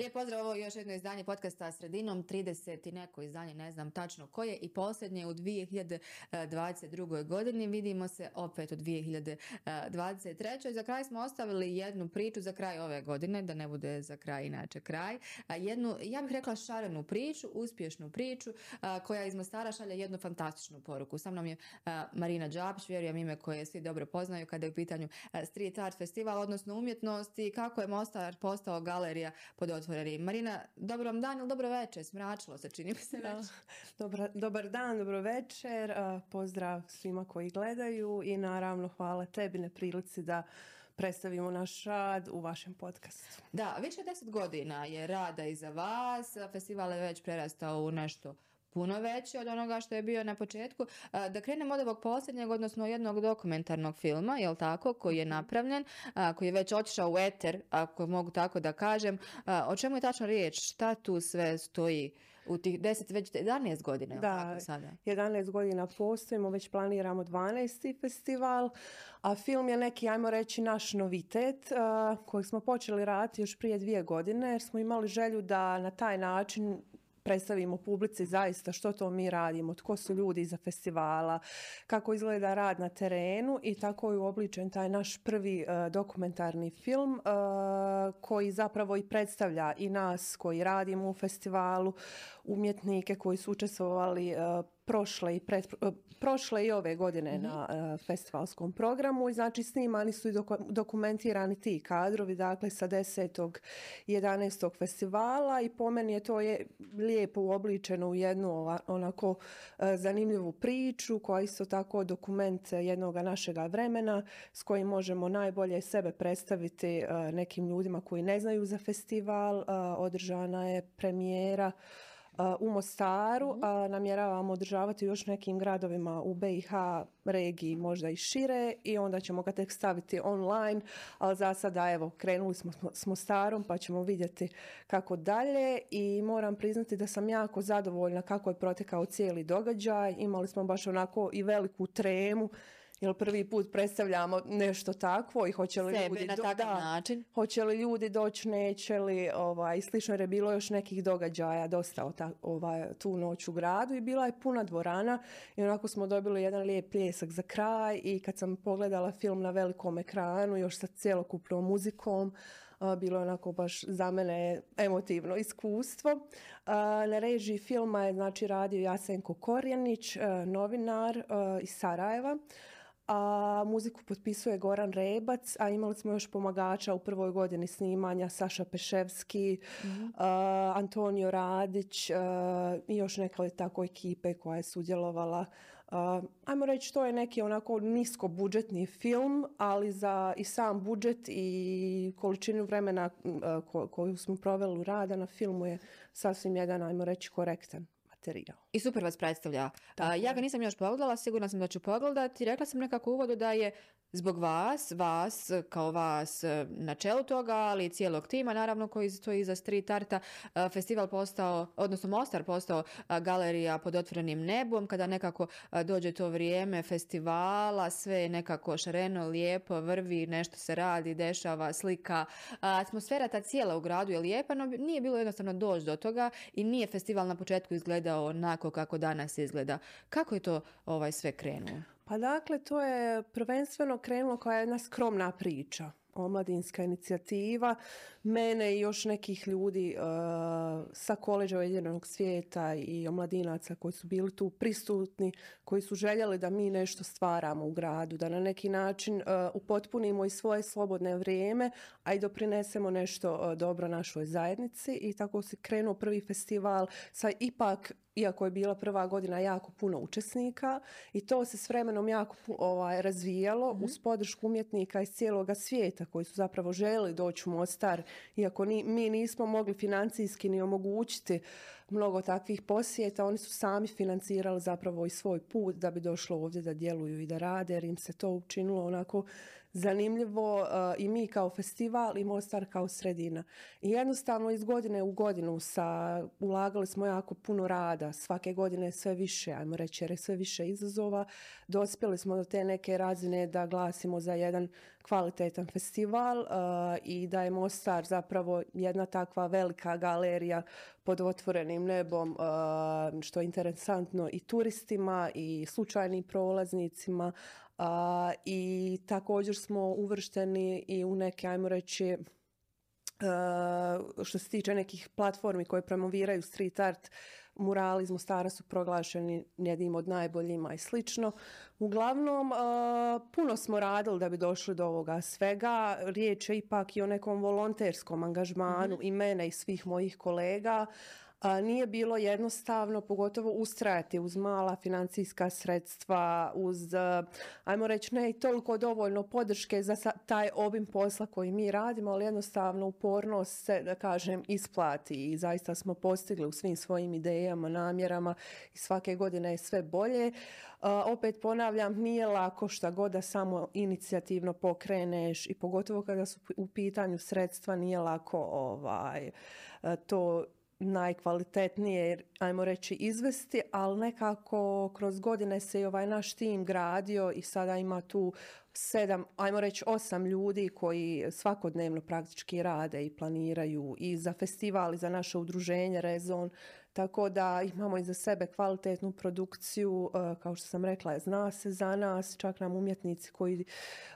Lijep pozdrav, ovo je još jedno izdanje podcasta sredinom 30 i neko izdanje, ne znam tačno koje i posljednje u 2022. godini. Vidimo se opet u 2023. Za kraj smo ostavili jednu priču za kraj ove godine, da ne bude za kraj inače kraj. Jednu, ja bih rekla šarenu priču, uspješnu priču koja iz Mostara šalje jednu fantastičnu poruku. Sa mnom je Marina Đapić, vjerujem ime koje svi dobro poznaju kada je u pitanju Street Art Festival, odnosno umjetnosti, kako je Mostar postao galerija pod otvorenim. Marina, dobar vam dan ili dobro večer, smračilo se, čini mi se već. Dobar, dobar dan, dobro večer, pozdrav svima koji gledaju i naravno hvala tebi na prilici da predstavimo naš rad u vašem podcastu. Da, više deset godina je rada iza vas, festival je već prerastao u nešto puno veći od onoga što je bio na početku. Da krenemo od ovog posljednjeg, odnosno jednog dokumentarnog filma, jel tako, koji je mhm. napravljen, koji je već otišao u eter, ako mogu tako da kažem. O čemu je tačno riječ? Šta tu sve stoji u tih 10, već 11 godina? Da, tako sada? 11 godina postojimo, već planiramo 12. festival, a film je neki, ajmo reći, naš novitet koji smo počeli raditi još prije dvije godine, jer smo imali želju da na taj način predstavimo publici zaista što to mi radimo, tko su ljudi iza festivala, kako izgleda rad na terenu i tako je uobličen taj naš prvi uh, dokumentarni film uh, koji zapravo i predstavlja i nas koji radimo u festivalu, umjetnike koji su učestvovali uh, prošle i, pred, e, prošle i ove godine mm-hmm. na uh, festivalskom programu i znači snimani su i dokumentirani ti kadrovi dakle sa 10. 11. festivala i po meni je to je lijepo uobličeno u jednu onako uh, zanimljivu priču koja isto tako dokument jednog našeg vremena s kojim možemo najbolje sebe predstaviti uh, nekim ljudima koji ne znaju za festival. Održana je premijera u Mostaru, mm a namjeravamo održavati još nekim gradovima u BiH regiji, možda i šire i onda ćemo ga tek staviti online, ali za sada evo krenuli smo s Mostarom pa ćemo vidjeti kako dalje. I moram priznati da sam jako zadovoljna kako je protekao cijeli događaj, imali smo baš onako i veliku tremu jel prvi put predstavljamo nešto takvo i hoće li Sebe ljudi na takav da, način. Hoće li ljudi doći, neće li, ovaj, slično jer je bilo još nekih događaja dosta ta, ovaj, tu noć u gradu i bila je puna dvorana i onako smo dobili jedan lijep pljesak za kraj i kad sam pogledala film na velikom ekranu još sa cjelokupnom muzikom, bilo je onako baš za mene emotivno iskustvo. Na režiji filma je znači radio Jasenko Korjanić, novinar iz Sarajeva a muziku potpisuje Goran Rebac, a imali smo još pomagača u prvoj godini snimanja Saša Peševski, mm-hmm. uh, Antonio Radić uh, i još neka tako ekipe koja je sudjelovala. Uh, ajmo reći, to je neki onako nisko budžetni film, ali za i sam budžet i količinu vremena ko, koju smo proveli u rada na filmu je sasvim jedan, ajmo reći, korektan materijal. I super vas predstavlja. Tako. Ja ga nisam još pogledala, sigurna sam da ću pogledati. Rekla sam nekako u uvodu da je zbog vas, vas kao vas e, na čelu toga, ali i cijelog tima, naravno koji stoji iza street arta, e, festival postao, odnosno Mostar postao e, galerija pod otvorenim nebom, kada nekako dođe to vrijeme festivala, sve je nekako šareno, lijepo, vrvi, nešto se radi, dešava, slika. Atmosfera ta cijela u gradu je lijepa, no nije bilo jednostavno doći do toga i nije festival na početku izgledao onako kako danas izgleda. Kako je to ovaj sve krenuo? Pa dakle, to je prvenstveno krenulo kao jedna skromna priča omladinska inicijativa, mene i još nekih ljudi uh, sa koleđa Ujedinjenog svijeta i omladinaca koji su bili tu prisutni, koji su željeli da mi nešto stvaramo u gradu, da na neki način uh, upotpunimo i svoje slobodne vrijeme, a i doprinesemo nešto uh, dobro našoj zajednici. I tako se krenuo prvi festival sa ipak iako je bila prva godina jako puno učesnika i to se s vremenom jako ovaj, razvijalo mm-hmm. uz podršku umjetnika iz cijeloga svijeta koji su zapravo želi doći u Mostar, iako ni, mi nismo mogli financijski ni omogućiti mnogo takvih posjeta, oni su sami financirali zapravo i svoj put da bi došlo ovdje da djeluju i da rade, jer im se to učinilo onako zanimljivo uh, i mi kao festival i Mostar kao sredina. I jednostavno iz godine u godinu sa, ulagali smo jako puno rada. Svake godine sve više, ajmo reći, sve više izazova. Dospjeli smo do te neke razine da glasimo za jedan kvalitetan festival i da je Mostar zapravo jedna takva velika galerija pod otvorenim nebom, što je interesantno i turistima i slučajnim prolaznicima, i također smo uvršteni i u neke, ajmo reći, što se tiče nekih platformi koje promoviraju street art, murali iz Mostara su proglašeni jednim od najboljima i slično. Uglavnom, puno smo radili da bi došli do ovoga svega. Riječ je ipak i o nekom volonterskom angažmanu mm i mene i svih mojih kolega, nije bilo jednostavno, pogotovo ustrajati uz mala financijska sredstva, uz, e, ajmo reći, ne i toliko dovoljno podrške za taj obim posla koji mi radimo, ali jednostavno upornost se, da kažem, isplati i zaista smo postigli u svim svojim idejama, namjerama i svake godine je sve bolje. opet ponavljam, nije lako šta god da samo inicijativno pokreneš i pogotovo kada su u pitanju sredstva nije lako ovaj, e, to najkvalitetnije, ajmo reći, izvesti, ali nekako kroz godine se i ovaj naš tim gradio i sada ima tu sedam, ajmo reći osam ljudi koji svakodnevno praktički rade i planiraju i za festival i za naše udruženje Rezon tako da imamo iza sebe kvalitetnu produkciju, e, kao što sam rekla, zna se za nas, čak nam umjetnici koji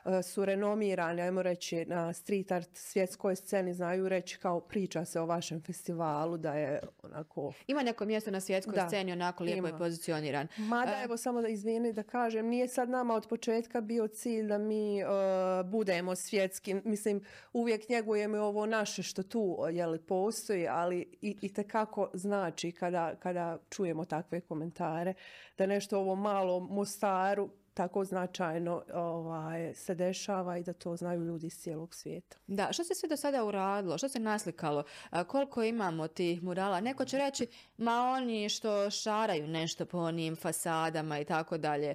e, su renomirani, ajmo reći, na street art svjetskoj sceni znaju reći kao priča se o vašem festivalu, da je onako... Ima neko mjesto na svjetskoj sceni onako lijepo je pozicioniran. Mada, e, evo, samo da izvini da kažem, nije sad nama od početka bio cilj da mi budemo svjetski, mislim, uvijek njegujemo ovo naše što tu, jeli, postoji, ali i, i tekako znači kada, kada čujemo takve komentare da nešto ovo malo Mostaru tako značajno ovaj, se dešava i da to znaju ljudi iz cijelog svijeta. Da, što se sve do sada uradilo? Što se naslikalo? koliko imamo tih murala? Neko će reći, ma oni što šaraju nešto po onim fasadama i tako dalje.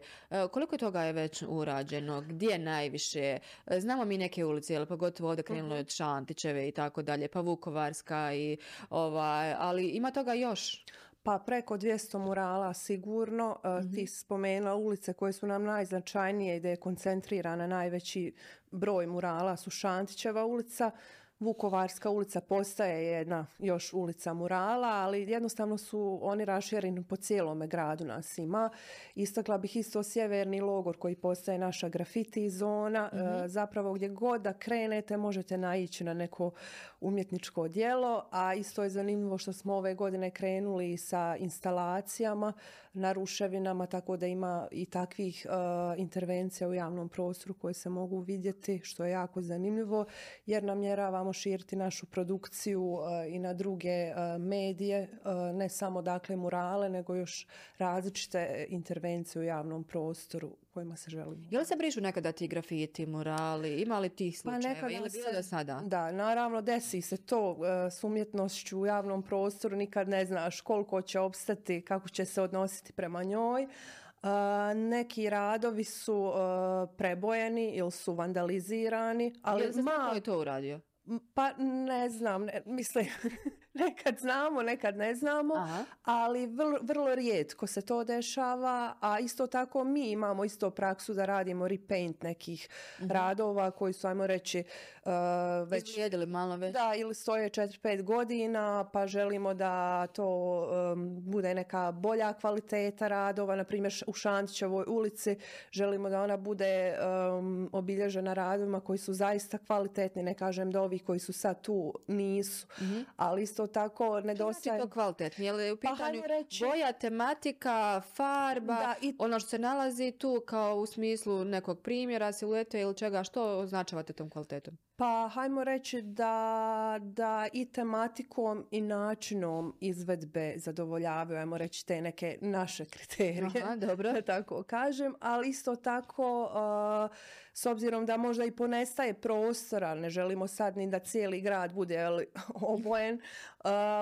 Koliko toga je već urađeno? Gdje najviše? Znamo mi neke ulice, jel, pogotovo ovdje krenulo mhm. od Šantićeve i tako dalje, pa Vukovarska i ovaj, ali ima toga još? Pa preko 200 murala sigurno. mm Ti spomenula ulice koje su nam najznačajnije i da je koncentrirana najveći broj murala su Šantićeva ulica, Vukovarska ulica postaje jedna još ulica murala, ali jednostavno su oni rašireni po cijelome gradu nas ima. Istakla bih isto sjeverni logor koji postaje naša grafiti zona. mm Zapravo gdje god da krenete možete naići na neko umjetničko djelo, a isto je zanimljivo što smo ove godine krenuli sa instalacijama na ruševinama, tako da ima i takvih uh, intervencija u javnom prostoru koje se mogu vidjeti, što je jako zanimljivo, jer namjeravamo širiti našu produkciju uh, i na druge uh, medije, ne samo dakle murale, nego još različite intervencije u javnom prostoru kojima se želimo. Je li se brišu nekada ti grafiti, murali? Ima li tih pa slučajeva? Pa ili bilo do sada? Da, naravno desi se to s umjetnošću u javnom prostoru. Nikad ne znaš koliko će opstati, kako će se odnositi prema njoj. neki radovi su prebojeni ili su vandalizirani. Ali je li je to uradio? Pa ne znam, ne, mislim, nekad znamo, nekad ne znamo, ali vrlo, vrlo rijetko se to dešava, a isto tako mi imamo isto praksu da radimo repaint nekih mhm. radova koji su, ajmo reći, uh, već... Izgledali malo već. Da, ili stoje 4-5 godina, pa želimo da to um, bude neka bolja kvaliteta radova, na primjer u Šantićevoj ulici želimo da ona bude um, obilježena radovima koji su zaista kvalitetni, ne kažem da ovi koji su sad tu nisu, mm ali isto tako nedostaje... Znači to kvalitetno? Je li u pa pitanju reći... boja, tematika, farba, da, i... ono što se nalazi tu kao u smislu nekog primjera, siluete ili čega, što označavate tom kvalitetom? Pa hajmo reći da, da i tematikom i načinom izvedbe zadovoljavaju, ajmo reći te neke naše kriterije. Aha, dobro. Da tako kažem, ali isto tako uh, s obzirom da možda i ponestaje prostora, ne želimo sad ni da cijeli grad bude obojen,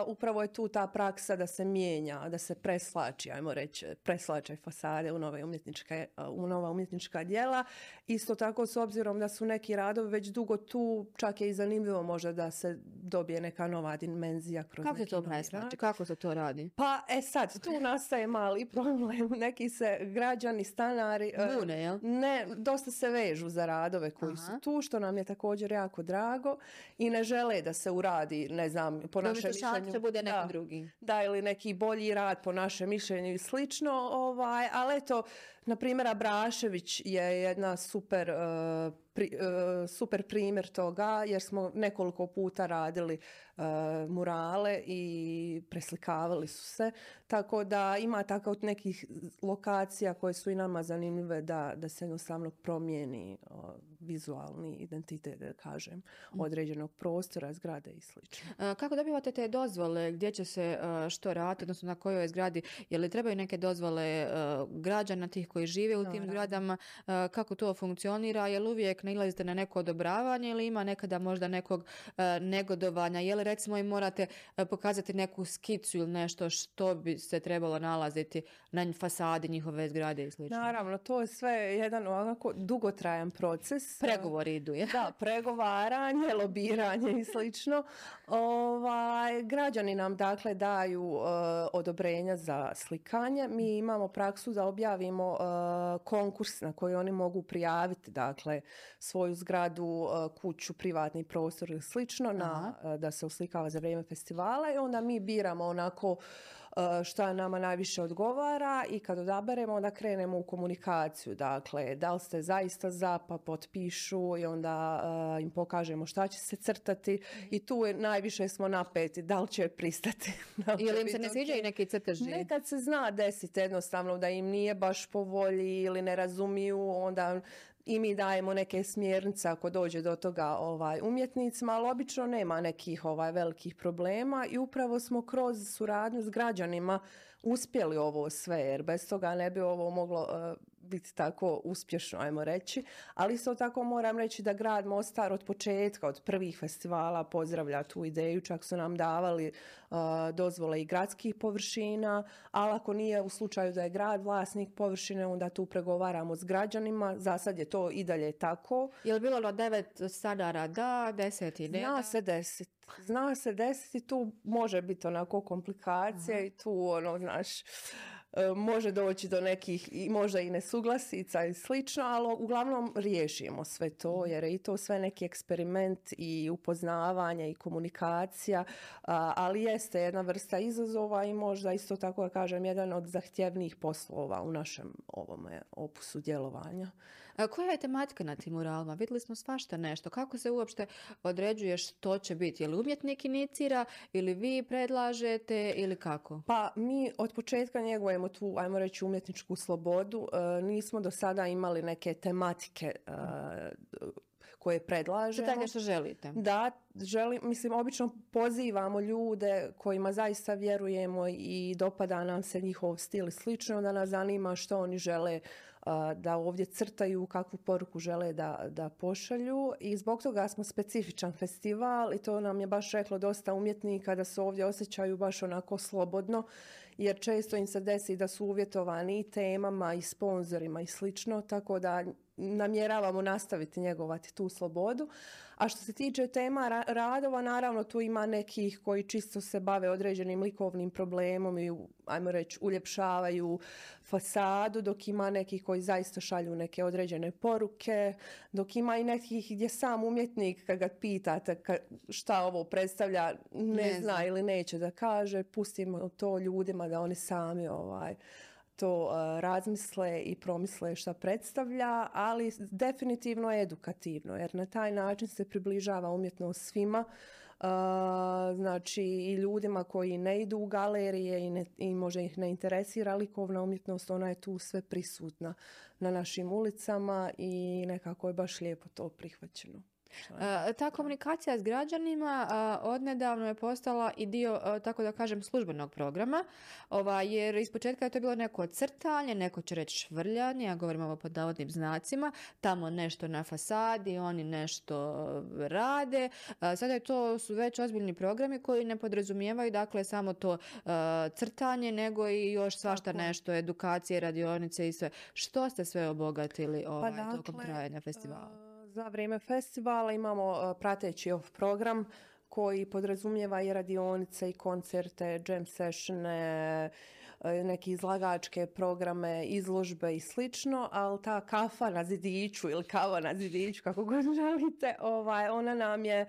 upravo je tu ta praksa da se mijenja, da se preslači, ajmo reći, preslačaj fasade u nove umjetničke, u nova umjetnička djela. Isto tako s obzirom da su neki radovi već dugo tu, čak je i zanimljivo možda da se dobije neka nova dimenzija kroz Kako se to preslači? Kako se to radi? Pa, e sad, tu nastaje mali problem. Neki se građani, stanari... E, Bune, jel? Ne, dosta se vežu za radove koji su tu, što nam je također jako drago i ne žele da se uradi, ne znam, po našem mišljenju... bude neki da, drugi. Da, ili neki bolji rad po našem mišljenju i slično, ovaj, ali eto, na primjer, Abrašević je jedna super, uh, uh, super primjer toga jer smo nekoliko puta radili uh, murale i preslikavali su se. Tako da ima tako nekih lokacija koje su i nama zanimljive da, da se jednostavno promijeni vizualni identitet, da kažem, mm. određenog prostora, zgrade i sl. Kako dobivate te dozvole? Gdje će se što raditi, odnosno na kojoj zgradi? Je li trebaju neke dozvole građana tih koji žive u tim zgradama? Kako to funkcionira? Je li uvijek nailazite na neko odobravanje ili ima nekada možda nekog negodovanja? Je li recimo i morate pokazati neku skicu ili nešto što bi se trebalo nalaziti na fasadi njihove zgrade i sl. Naravno, to je sve jedan ovako dugotrajan proces Pregovori idu, je? Da, pregovaranje, lobiranje i slično. Ovaj, građani nam dakle daju uh, odobrenja za slikanje. Mi imamo praksu da objavimo uh, konkurs na koji oni mogu prijaviti dakle svoju zgradu, uh, kuću, privatni prostor ili slično na, da se uslikava za vrijeme festivala i onda mi biramo onako šta nama najviše odgovara i kad odaberemo onda krenemo u komunikaciju. Dakle, da li ste zaista za pa potpišu i onda e, im pokažemo šta će se crtati i tu je, najviše smo napeti da li će pristati. ili im se ne sviđaju neki crteži? Nekad se zna desiti jednostavno da im nije baš po volji ili ne razumiju, onda i mi dajemo neke smjernice ako dođe do toga ovaj, umjetnicima, ali obično nema nekih ovaj, velikih problema i upravo smo kroz suradnju s građanima uspjeli ovo sve, jer bez toga ne bi ovo moglo eh, biti tako uspješno, ajmo reći. Ali isto tako moram reći da grad Mostar od početka, od prvih festivala pozdravlja tu ideju. Čak su nam davali uh, dozvole i gradskih površina, ali ako nije u slučaju da je grad vlasnik površine, onda tu pregovaramo s građanima. Za sad je to i dalje tako. Je li bilo devet stanara da, deset i ne? Zna se deset. Zna se desiti, tu može biti onako komplikacija i tu ono, znaš, može doći do nekih i možda i nesuglasica i slično, ali uglavnom riješimo sve to mhm. jer je i to sve neki eksperiment i upoznavanje i komunikacija, ali jeste jedna vrsta izazova i možda isto tako da kažem jedan od zahtjevnijih poslova u našem ovome opusu djelovanja. Koja je tematika na tim muralima? Vidjeli smo svašta nešto. Kako se uopšte određuje što će biti? Je li umjetnik inicira ili vi predlažete ili kako? Pa mi od početka njegujemo tu, ajmo reći, umjetničku slobodu. E, nismo do sada imali neke tematike e, koje predlažemo. To što želite. Da, želim, mislim, obično pozivamo ljude kojima zaista vjerujemo i dopada nam se njihov stil i slično, onda nas zanima što oni žele da ovdje crtaju kakvu poruku žele da, da pošalju i zbog toga smo specifičan festival i to nam je baš reklo dosta umjetnika da se ovdje osjećaju baš onako slobodno jer često im se desi da su uvjetovani i temama i sponzorima i slično tako da namjeravamo nastaviti njegovati tu slobodu. A što se tiče tema radova, naravno tu ima nekih koji čisto se bave određenim likovnim problemom i ajmo reći uljepšavaju fasadu, dok ima nekih koji zaista šalju neke određene poruke, dok ima i nekih gdje sam umjetnik kad ga pitate šta ovo predstavlja, ne, zna ili neće da kaže, pustimo to ljudima da oni sami ovaj to razmisle i promisle šta predstavlja, ali definitivno edukativno jer na taj način se približava umjetnost svima znači i ljudima koji ne idu u galerije i, ne, i možda ih ne interesira likovna umjetnost, ona je tu sve prisutna na našim ulicama i nekako je baš lijepo to prihvaćeno. Ta komunikacija s građanima odnedavno je postala i dio, tako da kažem, službenog programa, ova, jer ispočetka je to bilo neko crtanje, neko će reći švrljanje, ja govorim ovo pod navodnim znacima, tamo nešto na fasadi, oni nešto rade. Sada je to su već ozbiljni programi koji ne podrazumijevaju dakle samo to crtanje, nego i još svašta Tako. nešto, edukacije, radionice i sve. Što ste sve obogatili ovaj, tokom dakle, trajanja festivala? Za vrijeme festivala imamo uh, prateći off program koji podrazumijeva i radionice i koncerte, jam sessione, neke izlagačke programe, izložbe i slično, ali ta kafa na zidiću ili kava na zidiću, kako god želite, ovaj, ona nam je uh,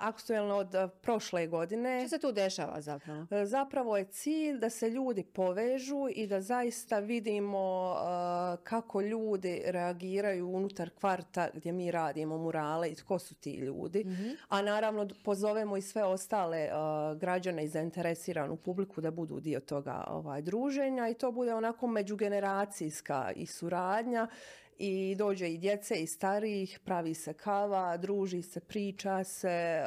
aktuelna od uh, prošle godine. Što se tu dešava zapravo? E, Zapravo je cilj da se ljudi povežu i da zaista vidimo uh, kako ljudi reagiraju unutar kvarta gdje mi radimo murale i tko su ti ljudi. A naravno pozovemo i sve ostale uh, građane i zainteresiranu publiku da budu dio toga ovaj, druženja i to bude onako međugeneracijska i suradnja i dođe i djece i starijih, pravi se kava, druži se, priča se,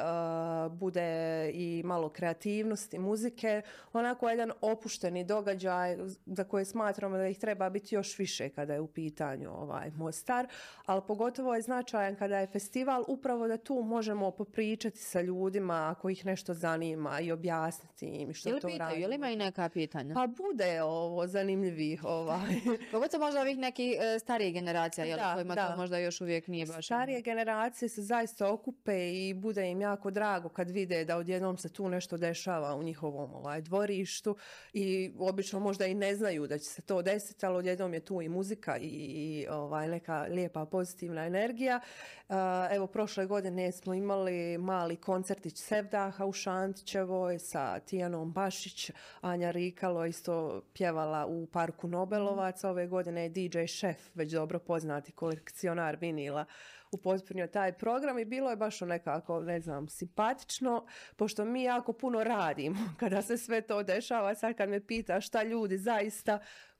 bude i malo kreativnosti, muzike, onako jedan opušteni događaj za koje smatramo da ih treba biti još više kada je u pitanju ovaj Mostar, ali pogotovo je značajan kada je festival upravo da tu možemo popričati sa ljudima ako ih nešto zanima i objasniti im što Ili to pitaju, radimo. ili imaju neka pitanja? Pa bude ovo zanimljivih ovaj. Pogotovo možda ovih nekih e, starijih generacija, jel, Da, kojima da. to možda još uvijek nije baš... ono. Starije generacije se zaista okupe i bude im jako drago kad vide da odjednom se tu nešto dešava u njihovom ovaj, dvorištu i obično možda i ne znaju da će se to desiti, ali odjednom je tu i muzika i, i ovaj, neka lijepa pozitivna energija. Evo, prošle godine smo imali mali koncertić Sevdaha u Šantićevoj sa Tijanom Bašić, Anja Rikalo isto pjevala u Parku Nobelovaca. Ove godine je DJ Šef, već dobro poznati kolekcionar vinila, upotpunio taj program i bilo je baš nekako, ne znam, simpatično, pošto mi jako puno radimo kada se sve to dešava. Sad kad me pita šta ljudi zaista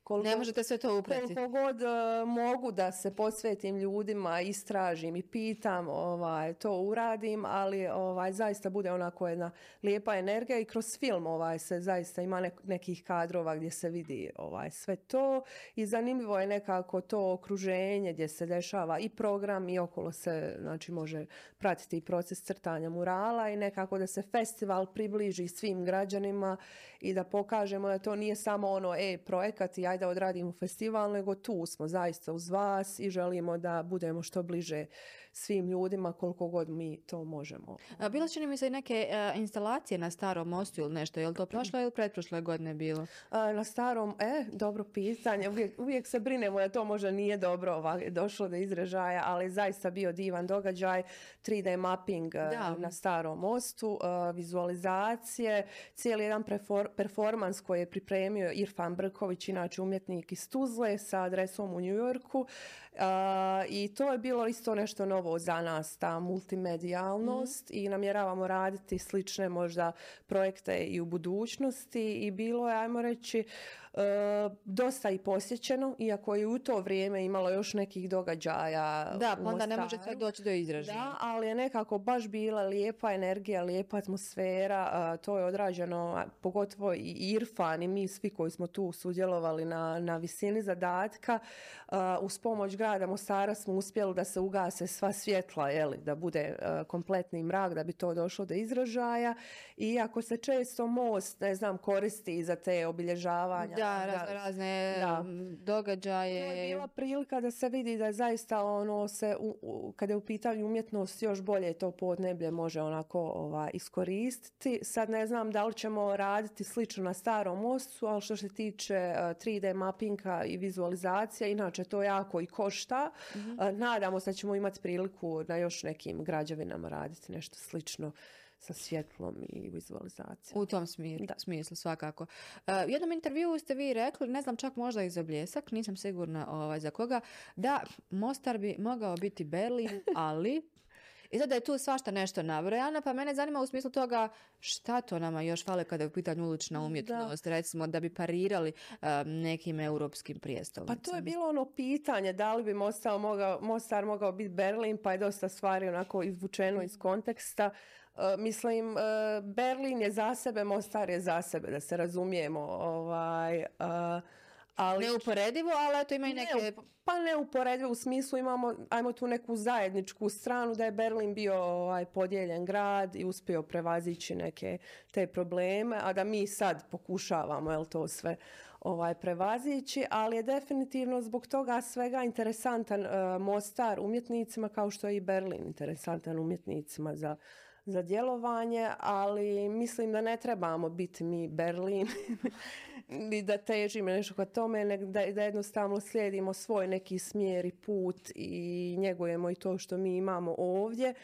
koliko, Ne možete sve to upreti. koliko god e, mogu da se posvetim ljudima, istražim i pitam, ovaj, to uradim, ali ovaj, zaista bude onako jedna lijepa energija i kroz film ovaj, se zaista ima nek- nekih kadrova gdje se vidi ovaj, sve to i zanimljivo je nekako to okruženje gdje se dešava i program i okolo se znači, može pratiti i proces crtanja murala i nekako da se festival približi svim građanima i da pokažemo da to nije samo ono e projekat i ajde odradimo festival, nego tu smo zaista uz vas i želimo da budemo što bliže svim ljudima koliko god mi to možemo. A, bilo čini mi se i neke e, instalacije na starom mostu ili nešto, je li to prošle ili pretprošle godine bilo? A, Na starom, e, dobro pitanje, uvijek, uvijek se brinemo da to možda nije dobro ovak, došlo do izražaja, ali zaista bio divan događaj, 3D mapping e, Da. na starom mostu, e, vizualizacije, cijeli jedan prefor, performans koji je pripremio Irfan Brković, inače umjetnik iz Tuzle sa adresom u New Yorku A, i to je bilo isto nešto novo za nas, ta multimedijalnost i namjeravamo raditi slične možda projekte i u budućnosti i bilo je, ajmo reći, dosta i posjećeno, iako je u to vrijeme imalo još nekih događaja Da, pa onda ne može sve doći do izražaja. Da, ali je nekako baš bila lijepa energija, lijepa atmosfera, to je odrađeno, pogotovo i Irfan i mi svi koji smo tu sudjelovali na, na visini zadatka. Uz pomoć grada Mostara smo uspjeli da se ugase sva svjetla, jeli, da bude kompletni mrak, da bi to došlo do izražaja. Iako se često most, ne znam, koristi za te obilježavanja. Da, razne, razne Da. m, To događaje. je bila prilika da se vidi da je zaista ono se, u, u- kada je u pitanju umjetnost, još bolje to podneblje može onako ova, iskoristiti. Sad ne znam da li ćemo raditi slično na starom mostu, ali što se tiče eh, 3D mappinga i vizualizacija, inače to jako i košta. Eh, Nadamo se da ćemo imati priliku na još nekim građevinama raditi nešto slično sa svjetlom i vizualizacijom. U tom smir, Da. smislu, svakako. Uh, u jednom intervjuu ste vi rekli, ne znam čak možda i za bljesak, nisam sigurna ovaj, za koga, da Mostar bi mogao biti Berlin, ali I sad da je tu svašta nešto nabrojano, pa mene zanima u smislu toga šta to nama još fale kada je u pitanju ulična umjetnost, recimo da bi parirali nekim europskim prijestolnicama. Pa to je bilo ono pitanje da li bi Mostar mogao, Mostar mogao biti Berlin, pa je dosta stvari onako izvučeno iz konteksta. E, mislim, e, Berlin je za sebe, Mostar je za sebe, da se razumijemo. Ovaj, uh, ali, neuporedivo, ali to ima i neke... Ne, pa neuporedivo u smislu imamo, ajmo tu neku zajedničku stranu da je Berlin bio ovaj, podijeljen grad i uspio prevazići neke te probleme, a da mi sad pokušavamo jel, to sve ovaj, prevazići, ali je definitivno zbog toga svega interesantan uh, Mostar umjetnicima kao što je i Berlin interesantan umjetnicima za za djelovanje, ali mislim da ne trebamo biti mi Berlin ni da težimo nešto kod tome, nego da, da jednostavno slijedimo svoj neki smjer i put i njegujemo i to što mi imamo ovdje.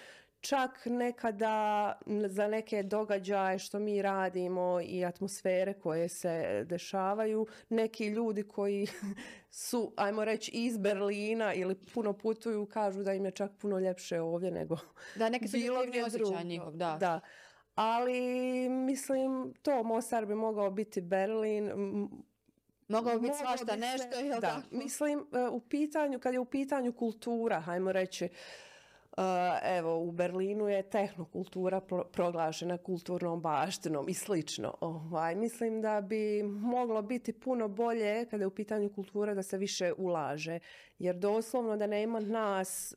Čak nekada za neke događaje što mi radimo i atmosfere koje se dešavaju, neki ljudi koji su, ajmo reći, iz Berlina ili puno putuju, kažu da im je čak puno ljepše ovdje nego da, neki su bilo gdje da. da. Ali mislim, to Mostar bi mogao biti Berlin, Mogao biti svašta nešto, da, da. Mislim, e, u pitanju, kad je u pitanju kultura, hajmo reći, evo u Berlinu je tehnokultura proglašena kulturnom baštinom i slično. Ovaj, mislim da bi moglo biti puno bolje kada je u pitanju kultura da se više ulaže. Jer doslovno da nema nas e,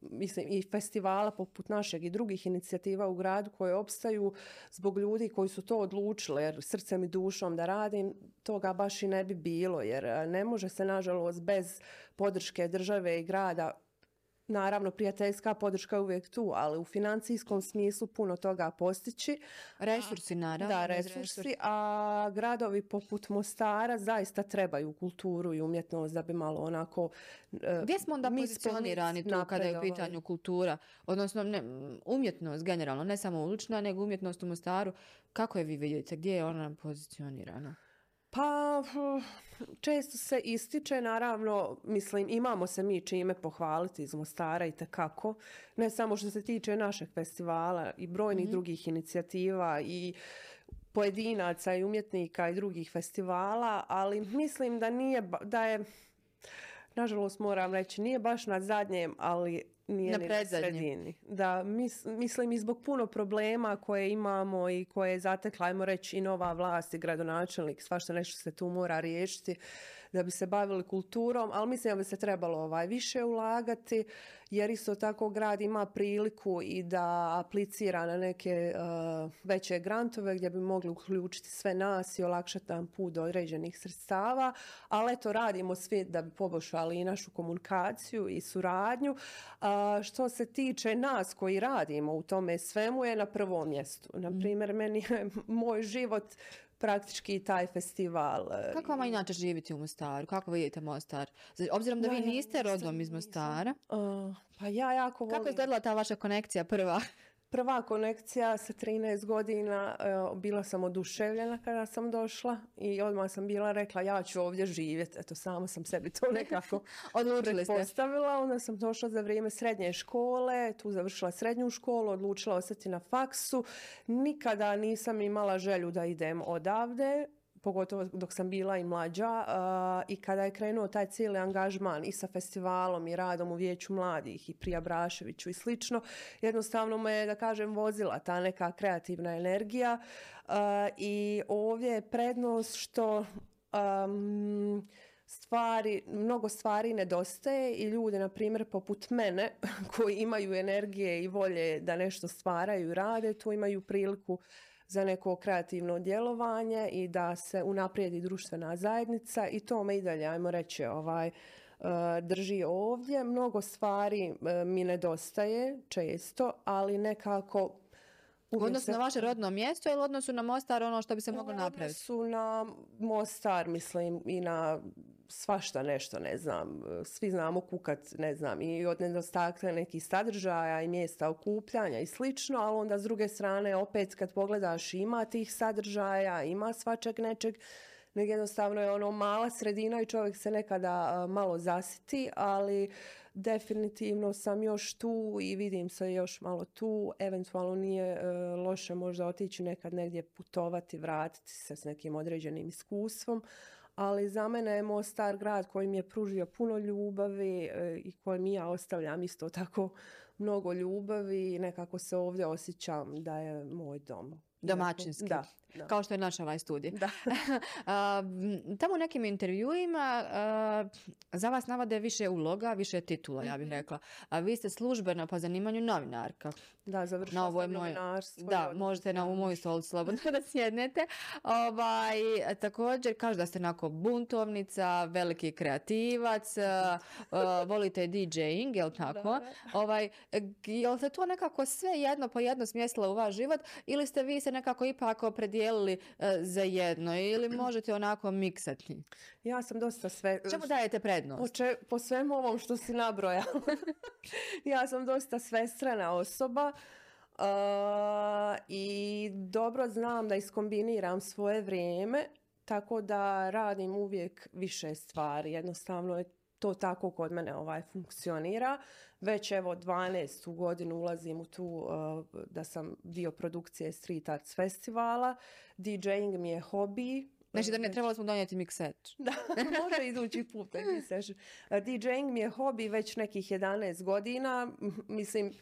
mislim i festivala poput našeg i drugih inicijativa u gradu koje opstaju zbog ljudi koji su to odlučili jer srcem i dušom da radim, toga baš i ne bi bilo jer ne može se nažalost bez podrške države i grada Naravno, prijateljska podrška je uvijek tu, ali u financijskom smislu puno toga postići. Resursi, naravno. Da, resursi, a gradovi poput Mostara zaista trebaju kulturu i umjetnost da bi malo onako... E, Gdje smo onda pozicionirani tu kada je u pitanju kultura? Odnosno, ne, umjetnost generalno, ne samo ulična, nego umjetnost u Mostaru. Kako je vi vidite? Gdje je ona pozicionirana? Pa često se ističe, naravno, mislim, imamo se mi čime pohvaliti iz Mostara i tekako. Ne samo što se tiče našeg festivala i brojnih mhm. drugih inicijativa i pojedinaca i umjetnika i drugih festivala, ali mislim da nije, da je, nažalost moram reći, nije baš na zadnjem, ali nije na, na sredini. Da, mislim i zbog puno problema koje imamo i koje je zatekla, ajmo reći, i nova vlast i gradonačelnik, svašta nešto se tu mora riješiti da bi se bavili kulturom, ali mislim da bi se trebalo ovaj više ulagati jer isto tako grad ima priliku i da aplicira na neke uh, veće grantove gdje bi mogli uključiti sve nas i olakšati nam put do određenih sredstava, ali eto radimo svi da bi poboljšali i našu komunikaciju i suradnju. Uh, što se tiče nas koji radimo u tome svemu je na prvom mjestu. Na mhm. primjer, meni je moj život praktički taj festival. E, Kako vam inače živiti u Mostaru? Kako vidite Mostar? Obzirom da vi niste rodom iz Mostara. pa ja jako volim. Kako je izgledala ta vaša konekcija prva? Prva konekcija sa 13 godina, bila sam oduševljena kada sam došla i odmah sam bila rekla ja ću ovdje živjeti. Eto, sama sam sebi to nekako postavila. Onda sam došla za vrijeme srednje škole, tu završila srednju školu, odlučila ostati na faksu. Nikada nisam imala želju da idem odavde pogotovo dok sam bila i mlađa i kada je krenuo taj cijeli angažman i sa festivalom i radom u Vijeću mladih i Prija Braševiću i slično, jednostavno me, da kažem, vozila ta neka kreativna energija i ovdje je prednost što stvari, mnogo stvari nedostaje i ljudi, na primjer, poput mene, koji imaju energije i volje da nešto stvaraju i rade, tu imaju priliku za neko kreativno djelovanje i da se unaprijedi društvena zajednica i to me i dalje, ajmo reći, ovaj, e, drži ovdje. Mnogo stvari e, mi nedostaje često, ali nekako u odnosu na vaše rodno mjesto ili odnosu na Mostar ono što bi se moglo napraviti? Odnosu na Mostar, mislim, i na svašta nešto, ne znam, svi znamo kukat, ne znam, i od nedostatka nekih sadržaja i mjesta okupljanja i slično, ali onda s druge strane opet kad pogledaš ima tih sadržaja, ima svačeg nečeg, nego jednostavno je ono mala sredina i čovjek se nekada malo zasiti, ali definitivno sam još tu i vidim se još malo tu. Eventualno nije e, loše možda otići nekad negdje putovati, vratiti se s nekim određenim iskustvom. Ali za mene je Mostar grad koji mi je pružio puno ljubavi e, i kojem ja ostavljam isto tako mnogo ljubavi i nekako se ovdje osjećam da je moj dom. Domaćinski. Da, Kao što je naš ovaj studij. Da. tamo u nekim intervjuima za vas navode više uloga, više titula, ja bih mhm. rekla. A vi ste službeno po zanimanju novinarka. Da, završila sam novinarstvo. Da, možete na u moju stolicu slobodno da sjednete. Ovaj, također, kaže da ste onako buntovnica, veliki kreativac, volite DJing, jel tako? Ovaj, jel se to nekako sve jedno po jedno smjestilo u vaš život ili ste vi se nekako ipak opredijelili e, za jedno ili možete onako miksati? Ja sam dosta sve... Čemu dajete prednost? Po, po svemu ovom što si nabrojala. ja sam dosta svestrana osoba. Uh, i dobro znam da iskombiniram svoje vrijeme tako da radim uvijek više stvari. Jednostavno je to tako kod mene ovaj funkcionira. Već evo 12. godinu ulazim u tu uh, da sam dio produkcije Street Arts festivala. DJing mi je hobi. Znači da ne trebalo smo donijeti mikseč. Da, može idući put. DJing mi je hobi već nekih 11 godina. Mislim,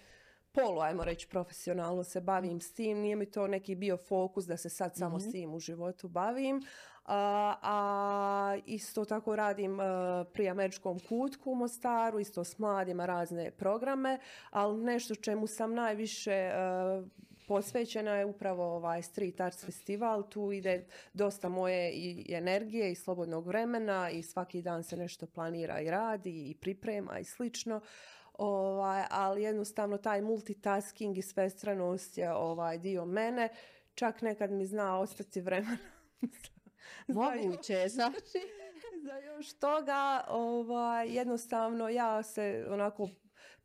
polu, ajmo reći, profesionalno se bavim s tim. Nije mi to neki bio fokus da se sad samo s mhm. tim u životu bavim. A, isto tako radim pri američkom kutku u Mostaru, isto s mladima razne programe, ali nešto čemu sam najviše posvećena je upravo ovaj Street Arts Festival. Tu ide dosta moje i energije i slobodnog vremena i svaki dan se nešto planira i radi i priprema i slično. Ovaj, ali jednostavno taj multitasking i svestranost je ovaj dio mene. Čak nekad mi zna ostati vremena. Moguće, znači. Za još toga, ovaj, jednostavno ja se onako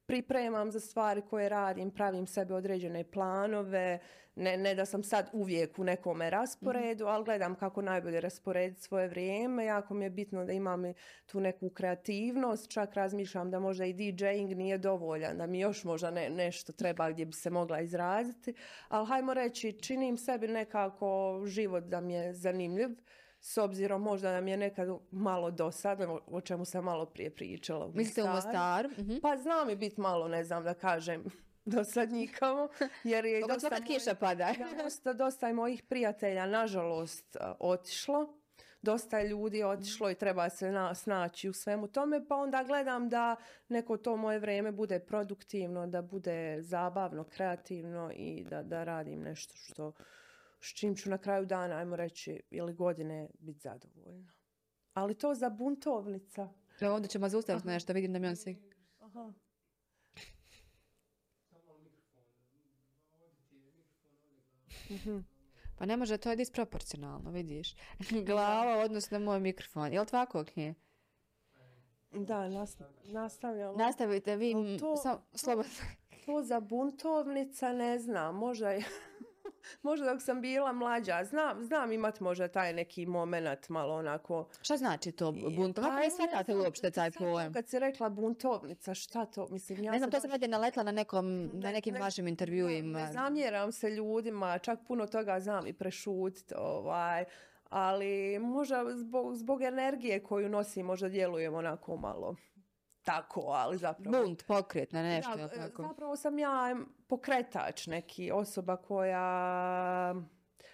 pripremam za stvari koje radim, pravim sebe određene planove, ne, ne da sam sad uvijek u nekome rasporedu, mhm. ali gledam kako najbolje rasporediti svoje vrijeme. Jako mi je bitno da imam tu neku kreativnost, čak razmišljam da možda i DJing nije dovoljan, da mi još možda ne, nešto treba gdje bi se mogla izraziti, ali hajmo reći, činim sebi nekako život da mi je zanimljiv s obzirom možda nam je nekad malo dosadno, o čemu sam malo prije pričala. Mislite u Mostaru? Mhm. Pa znam i biti malo, ne znam da kažem, dosadnjikavo. Jer je dosta, kiša pada. dosta, dosta je mojih prijatelja, nažalost, otišlo. Dosta je ljudi otišlo i treba se na, snaći u svemu tome, pa onda gledam da neko to moje vrijeme bude produktivno, da bude zabavno, kreativno i da, da radim nešto što s čim ću na kraju dana, ajmo reći, ili godine biti zadovoljna. Ali to za buntovnica. Evo ovdje ćemo zaustaviti nešto, vidim da mi on se... Aha. Mhm. Pa ne može, to je disproporcionalno, vidiš. Glava odnosno moj mikrofon. Je li tako knje? Da, nastavljamo. Nastavite vi, to, slobodno. To za buntovnica ne znam, možda je... možda dok sam bila mlađa, znam, znam imat možda taj neki moment malo onako... Šta znači to bunt? Kako ne shvatate uopšte taj pojam? Kad si rekla buntovnica, šta to? Mislim, ja ne znam, to sam negdje naletla na, nekom, na nekim vašim intervjuima. Ne, zamjeram se ljudima, čak puno toga znam i prešutiti, ovaj, ali možda zbog, zbog energije koju nosim možda djelujem onako malo tako, ali zapravo... Bunt, pokret na nešto. tako. Zapravo sam ja pokretač neki, osoba koja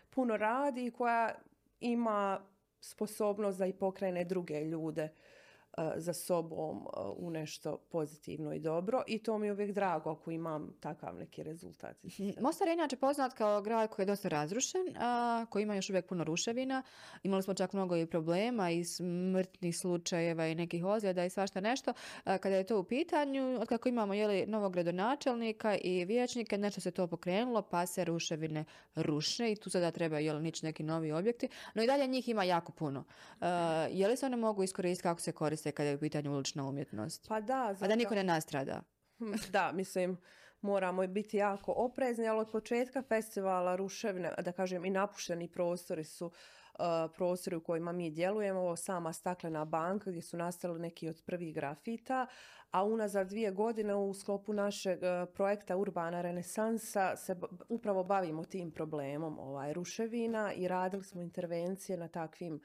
puno radi i koja ima sposobnost da i pokrene druge ljude za sobom e, u nešto pozitivno i dobro i to mi je uvijek drago ako imam takav neki rezultat. Mostar je inače poznat kao grad koji je dosta razrušen, a, koji ima još uvijek puno ruševina. Imali smo čak mnogo i problema i smrtnih slučajeva i nekih ozljeda i svašta nešto. kada je to u pitanju, od kako imamo jeli, novog gradonačelnika i vijećnike, nešto se to pokrenulo pa se ruševine ruše i tu sada treba jeli, nići neki novi objekti. No i dalje njih ima jako puno. je li se one mogu iskoristiti kako se koriste kada je u pitanju ulična umjetnost. Pa da. A da niko ne nastrada. Hm, da, mislim, moramo biti jako oprezni, ali od početka festivala ruševne, da kažem i napušteni prostori su prostori u kojima mi djelujemo, ovo sama staklena banka gdje su nastali neki od prvih grafita, a unazad dvije godine u sklopu našeg projekta Urbana renesansa se upravo bavimo tim problemom ovaj, ruševina i radili smo intervencije na takvim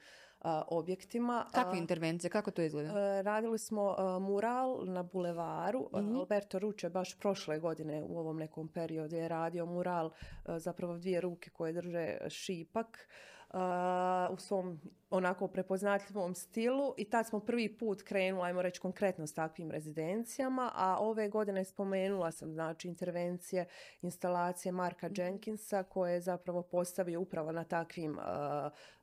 objektima. Kakve intervencije? Kako to izgleda? radili smo mural na bulevaru. mm Alberto Ruče baš prošle godine u ovom nekom periodu je radio mural zapravo dvije ruke koje drže šipak u svom onako prepoznatljivom stilu i tad smo prvi put krenuli, ajmo reći konkretno s takvim rezidencijama, a ove godine spomenula sam znači intervencije, instalacije Marka mhm. Jenkinsa koje je zapravo postavio upravo na takvim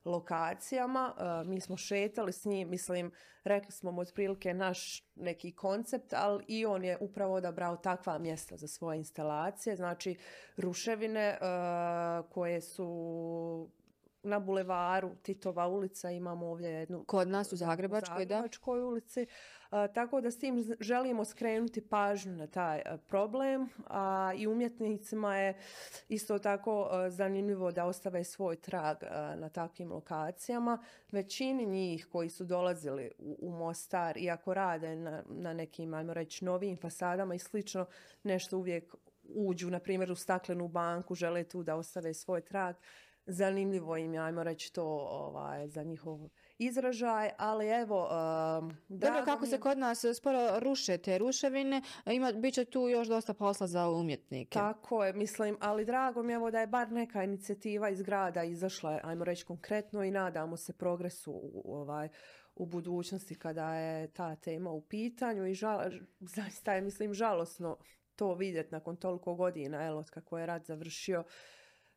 lokacijama. mi smo šetali s njim, mislim, rekli smo mu otprilike naš neki koncept, ali i on je upravo odabrao takva mjesta za svoje instalacije, znači ruševine koje su na bulevaru Titova ulica imamo ovdje jednu... Kod nas u Zagrebačkoj, u Zagrebačkoj ulici. tako da s tim želimo skrenuti pažnju na taj problem. A i umjetnicima je isto tako zanimljivo da ostave svoj trag na takvim lokacijama. Većini njih koji su dolazili u, u Mostar, iako rade na, na nekim, ajmo reći, novim fasadama i slično, nešto uvijek uđu, na primjer, u staklenu banku, žele tu da ostave svoj trag zanimljivo im je, ajmo reći to ovaj, za njihov izražaj, ali evo... Uh, Dobro, kako se kod nas sporo ruše te ruševine, ima, bit će tu još dosta posla za umjetnike. Tako je, mislim, ali drago mi je evo da je bar neka inicijativa iz grada izašla, ajmo reći konkretno i nadamo se progresu u, ovaj, u budućnosti kada je ta tema u pitanju i žal, zaista je, mislim, žalosno to vidjeti nakon toliko godina, evo, kako je rat završio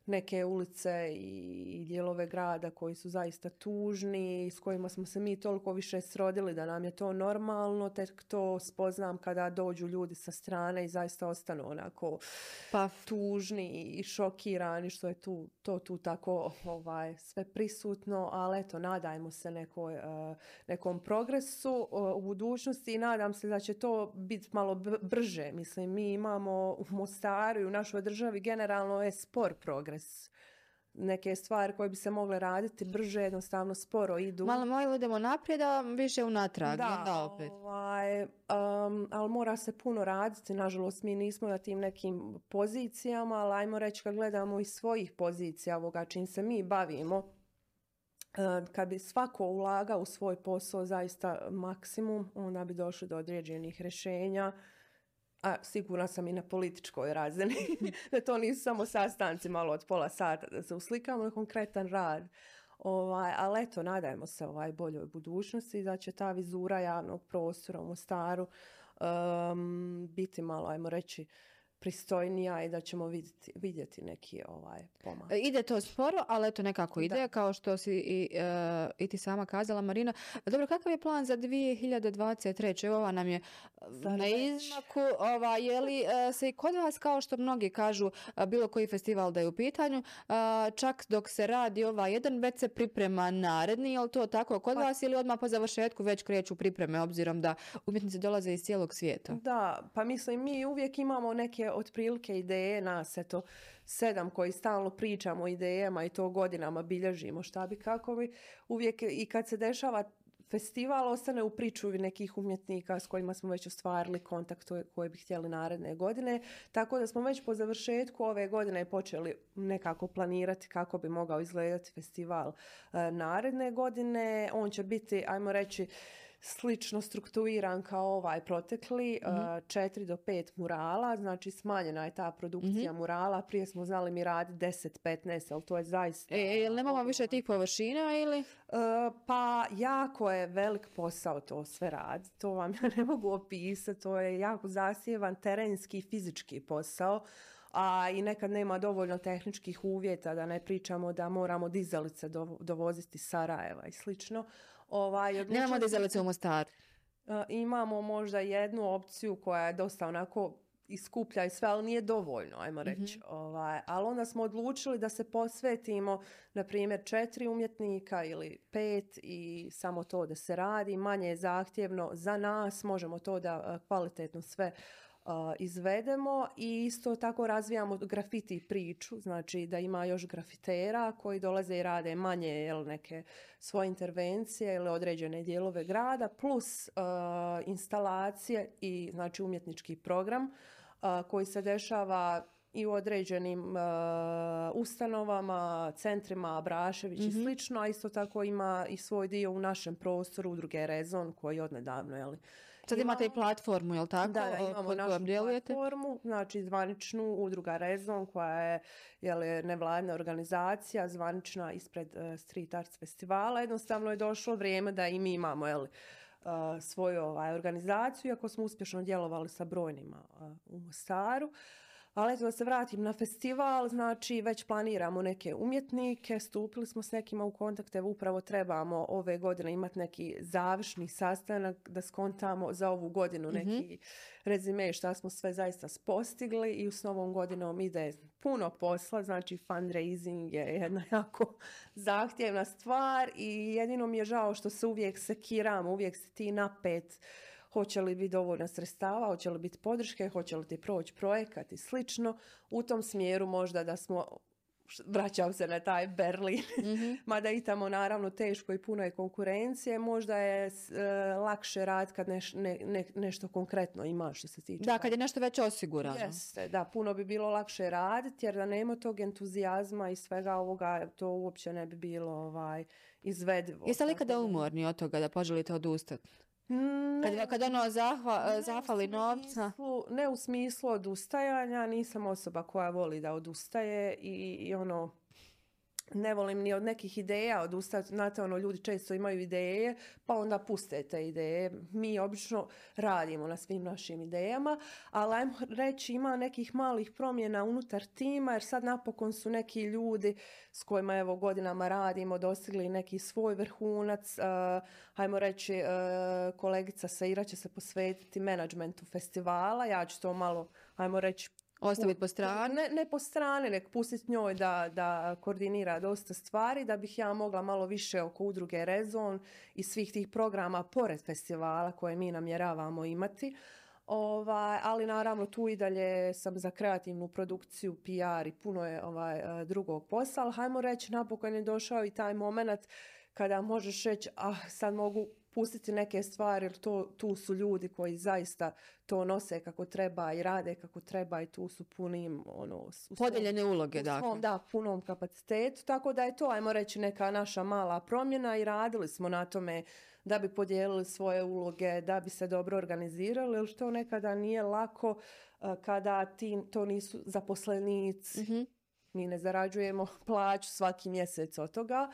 neke ulice i dijelove grada koji su zaista tužni, s kojima smo se mi toliko više srodili da nam je to normalno, tek to spoznam kada dođu ljudi sa strane i zaista ostanu onako pa. tužni i šokirani što je tu, to tu tako ovaj, sve prisutno, ali eto, nadajmo se nekoj, eh, nekom progresu eh, u budućnosti i nadam se da će to biti malo brže. Mislim, mi imamo u Mostaru i u našoj državi generalno je spor progres neke stvari koje bi se mogle raditi brže, jednostavno sporo idu. Malo malo idemo naprijed, a više unatrag. Da, da opet. Ovaj, um, ali mora se puno raditi. Nažalost, mi nismo na tim nekim pozicijama, ali ajmo reći kad gledamo iz svojih pozicija ovoga čim se mi bavimo, kad bi svako ulagao u svoj posao zaista maksimum, onda bi došli do određenih rješenja a sigurna sam i na političkoj razini, da to nisu samo sastanci malo od pola sata da se uslikamo na konkretan rad. Ovaj, ali eto, nadajmo se ovaj boljoj budućnosti da će ta vizura javnog prostora u Mostaru um, biti malo, ajmo reći, pristojnija i da ćemo vidjeti, vidjeti neki ovaj pomak. E, ide to sporo, ali eto nekako ide, kao što si i, uh, i ti sama kazala, Marina. Dobro, kakav je plan za 2023. Ova nam je na izmaku. Ova, je li uh, se i kod vas, kao što mnogi kažu, uh, bilo koji festival da je u pitanju, čak dok se radi ova jedan, već se priprema naredni, je li to tako kod pa, vas ili odmah po završetku već kreću pripreme, obzirom da umjetnici dolaze iz cijelog svijeta? Da, pa mislim, mi uvijek imamo neke otprilike ideje nas, eto, sedam koji stalno pričamo o idejama i to godinama bilježimo šta bi kako bi. Uvijek i kad se dešava festival ostane u pričuvi nekih umjetnika s kojima smo već ostvarili kontakt koje bi htjeli naredne godine. Tako da smo već po završetku ove godine počeli nekako planirati kako bi mogao izgledati festival e, naredne godine. On će biti, ajmo reći, slično strukturiran kao ovaj protekli, mm četiri do pet murala, znači smanjena je ta produkcija mm murala, prije smo znali mi raditi 10-15, ali to je zaista... E, jel nemamo više tih površina ili? Uh, pa jako je velik posao to sve raditi, to vam ja ne mogu opisati, to je jako zasjevan terenski i fizički posao a i nekad nema dovoljno tehničkih uvjeta, da ne pričamo da moramo dizalice dovoziti Sarajeva i slično. Ovaj, Nemamo dizalice u Mostaru. imamo možda jednu opciju koja je dosta onako iskuplja i sve, ali nije dovoljno, ajmo reći. mm Ovaj, ali onda smo odlučili da se posvetimo, na primjer, četiri umjetnika ili pet i samo to da se radi. Manje je zahtjevno za nas, možemo to da kvalitetno sve izvedemo i isto tako razvijamo grafiti priču, znači da ima još grafitera koji dolaze i rade manje jel, neke svoje intervencije ili određene dijelove grada, plus instalacije i znači umjetnički program koji se dešava i u određenim ustanovama, centrima Abrašević i mhm. slično, a isto tako ima i svoj dio u našem prostoru udruge Rezon koji odnedavno je Sad imate i platformu, jel tako? Da, imamo našu platformu, znači zvaničnu udruga Rezon koja je jel, nevladna organizacija, zvanična ispred uh, Street Arts festivala. Jednostavno je došlo vrijeme da i mi imamo jel, uh, svoju ovaj, organizaciju, iako smo uspješno djelovali sa brojnima uh, u Mostaru. Ali eto da se vratim na festival, znači već planiramo neke umjetnike, stupili smo s nekima u kontakte, upravo trebamo ove godine imati neki završni sastanak da skontamo za ovu godinu mhm. neki rezime šta smo sve zaista postigli i s novom godinom ide puno posla, znači fundraising je jedna jako zahtjevna stvar i jedino mi je žao što se uvijek sekiramo, uvijek se ti napet hoće li biti dovoljno sredstava, hoće li biti podrške, hoće li ti proći projekat i slično. U tom smjeru možda da smo vraćam se na taj Berlin, mm-hmm. mada i tamo naravno teško i puno je konkurencije, možda je e, lakše rad kad neš, ne, nešto konkretno ima što se tiče. Da, kad je nešto već osigurano. Jeste, da, puno bi bilo lakše raditi jer da nema tog entuzijazma i svega ovoga, to uopće ne bi bilo ovaj, izvedivo. Jeste li kada umorni od toga da poželite odustati? Ne, kad, kad ono zahva, zafali novca? Ne u smislu odustajanja, nisam osoba koja voli da odustaje i, i ono ne volim ni od nekih ideja odustati. Znate, ono, ljudi često imaju ideje, pa onda puste te ideje. Mi obično radimo na svim našim idejama, ali ajmo reći ima nekih malih promjena unutar tima, jer sad napokon su neki ljudi s kojima evo godinama radimo dostigli neki svoj vrhunac. Uh, ajmo reći, uh, kolegica Seira će se posvetiti menadžmentu festivala. Ja ću to malo, ajmo reći, Ostaviti po strani? Ne, ne po strani, nek pustiti njoj da, da koordinira dosta stvari, da bih ja mogla malo više oko udruge Rezon i svih tih programa pored festivala koje mi namjeravamo imati. Ovaj, ali naravno tu i dalje sam za kreativnu produkciju, PR i puno je ovaj, drugog posla, ali hajmo reći napokon je došao i taj moment kada možeš reći, ah, sad mogu pustiti neke stvari jer to, tu su ljudi koji zaista to nose kako treba i rade kako treba i tu su punim ono, podijeljene uloge dakle. da, punom kapacitetu tako da je to ajmo reći neka naša mala promjena i radili smo na tome da bi podijelili svoje uloge, da bi se dobro organizirali, jer to nekada nije lako eh, kada ti to nisu zaposlenici. mm Mi ne zarađujemo plaću svaki mjesec od toga.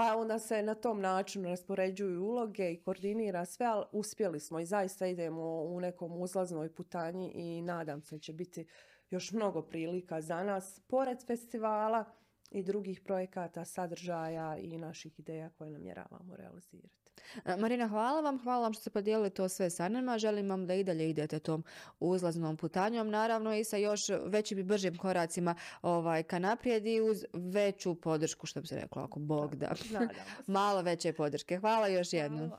Pa onda se na tom načinu raspoređuju uloge i koordinira sve, ali uspjeli smo i zaista idemo u nekom uzlaznoj putanji i nadam se će biti još mnogo prilika za nas, pored festivala i drugih projekata, sadržaja i naših ideja koje namjeravamo realizirati. E, Marina, hvala vam, hvala vam što ste podijelili to sve sa nama. Želim vam da i dalje idete tom uzlaznom putanjom, naravno i sa još većim i bržim koracima ovaj, ka naprijed i uz veću podršku, što bi se reklo, ako Bog da. Malo veće podrške. Hvala još jednom.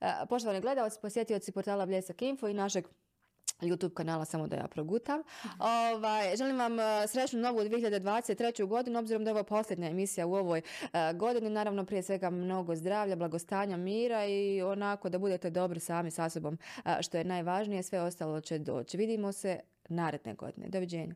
E, poštovani gledalci, posjetioci portala Bljesak Info i našeg YouTube kanala samo da ja progutam. Ovaj, želim vam e, srećnu novu 2023. godinu, obzirom da je ovo posljednja emisija u ovoj uh, godini. Naravno, prije svega mnogo zdravlja, blagostanja, mira i onako da budete dobri sami sa sobom, uh, što je najvažnije. Sve ostalo će doći. Vidimo se naredne godine. Doviđenja.